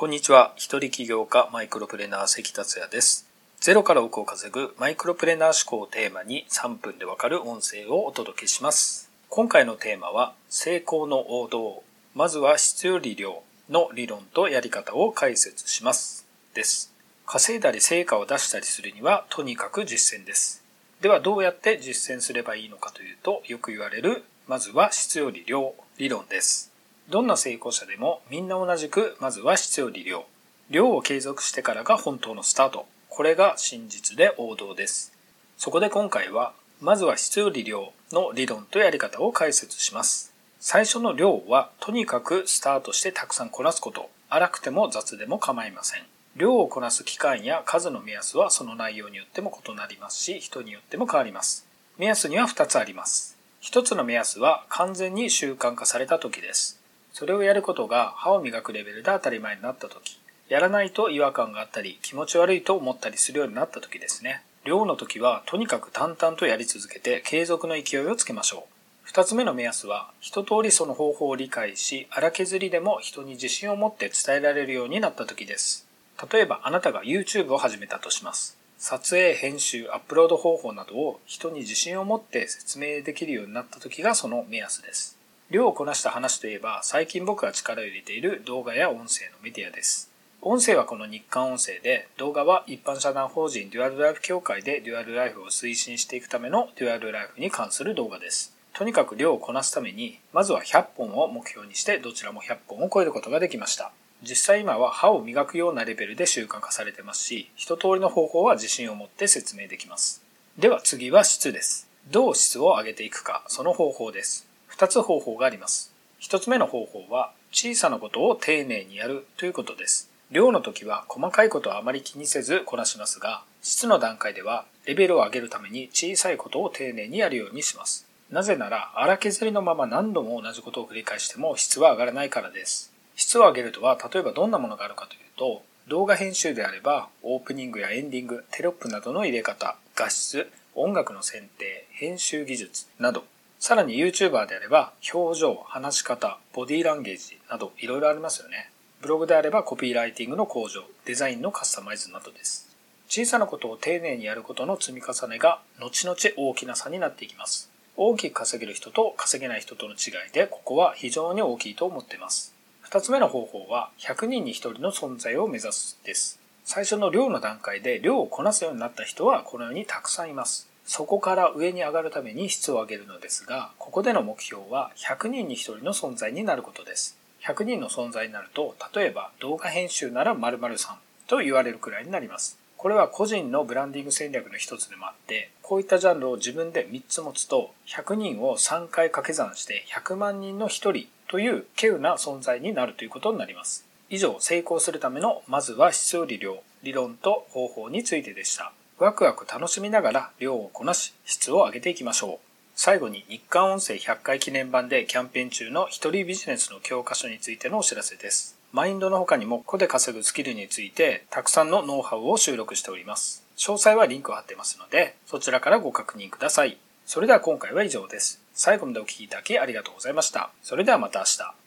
こんにちは。一人起業家マイクロプレーナー関達也です。ゼロから億を稼ぐマイクロプレーナー思考をテーマに3分でわかる音声をお届けします。今回のテーマは成功の王道。まずは質より量の理論とやり方を解説します。です。稼いだり成果を出したりするにはとにかく実践です。ではどうやって実践すればいいのかというとよく言われるまずは質より量理論です。どんな成功者でもみんな同じくまずは質より量。量を継続してからが本当のスタート。これが真実で王道です。そこで今回はまずは質より量の理論とやり方を解説します。最初の量はとにかくスタートしてたくさんこなすこと。荒くても雑でも構いません。量をこなす期間や数の目安はその内容によっても異なりますし、人によっても変わります。目安には2つあります。1つの目安は完全に習慣化された時です。それをやることが歯を磨くレベルで当たり前になった時、やらないと違和感があったり気持ち悪いと思ったりするようになった時ですね。量の時はとにかく淡々とやり続けて継続の勢いをつけましょう。二つ目の目安は一通りその方法を理解し荒削りでも人に自信を持って伝えられるようになった時です。例えばあなたが YouTube を始めたとします。撮影、編集、アップロード方法などを人に自信を持って説明できるようになった時がその目安です。量をこなした話といえば最近僕が力を入れている動画や音声のメディアです。音声はこの日刊音声で動画は一般社団法人デュアルライフ協会でデュアルライフを推進していくためのデュアルライフに関する動画です。とにかく量をこなすためにまずは100本を目標にしてどちらも100本を超えることができました。実際今は歯を磨くようなレベルで習慣化されてますし一通りの方法は自信を持って説明できます。では次は質です。どう質を上げていくかその方法です。2つ方法があります。1つ目の方法は小さなことを丁寧にやるということです。量の時は細かいことはあまり気にせずこなしますが、質の段階ではレベルを上げるために小さいことを丁寧にやるようにします。なぜなら荒削りのまま何度も同じことを繰り返しても質は上がらないからです。質を上げるとは例えばどんなものがあるかというと、動画編集であればオープニングやエンディング、テロップなどの入れ方、画質、音楽の選定、編集技術などさらに YouTuber であれば表情、話し方、ボディランゲージなどいろいろありますよね。ブログであればコピーライティングの向上、デザインのカスタマイズなどです。小さなことを丁寧にやることの積み重ねが後々大きな差になっていきます。大きく稼げる人と稼げない人との違いでここは非常に大きいと思っています。二つ目の方法は100人に1人の存在を目指すです。最初の量の段階で量をこなすようになった人はこのようにたくさんいます。そこから上に上がるために質を上げるのですが、ここでの目標は100人に1人の存在になることです。100人の存在になると、例えば動画編集なら〇〇さんと言われるくらいになります。これは個人のブランディング戦略の一つでもあって、こういったジャンルを自分で3つ持つと、100人を3回掛け算して100万人の1人という稀有な存在になるということになります。以上、成功するためのまずは質より量、理論と方法についてでした。ワクワク楽しみながら量をこなし質を上げていきましょう。最後に日刊音声100回記念版でキャンペーン中の一人ビジネスの教科書についてのお知らせです。マインドの他にも個で稼ぐスキルについてたくさんのノウハウを収録しております。詳細はリンクを貼ってますのでそちらからご確認ください。それでは今回は以上です。最後までお聴きいただきありがとうございました。それではまた明日。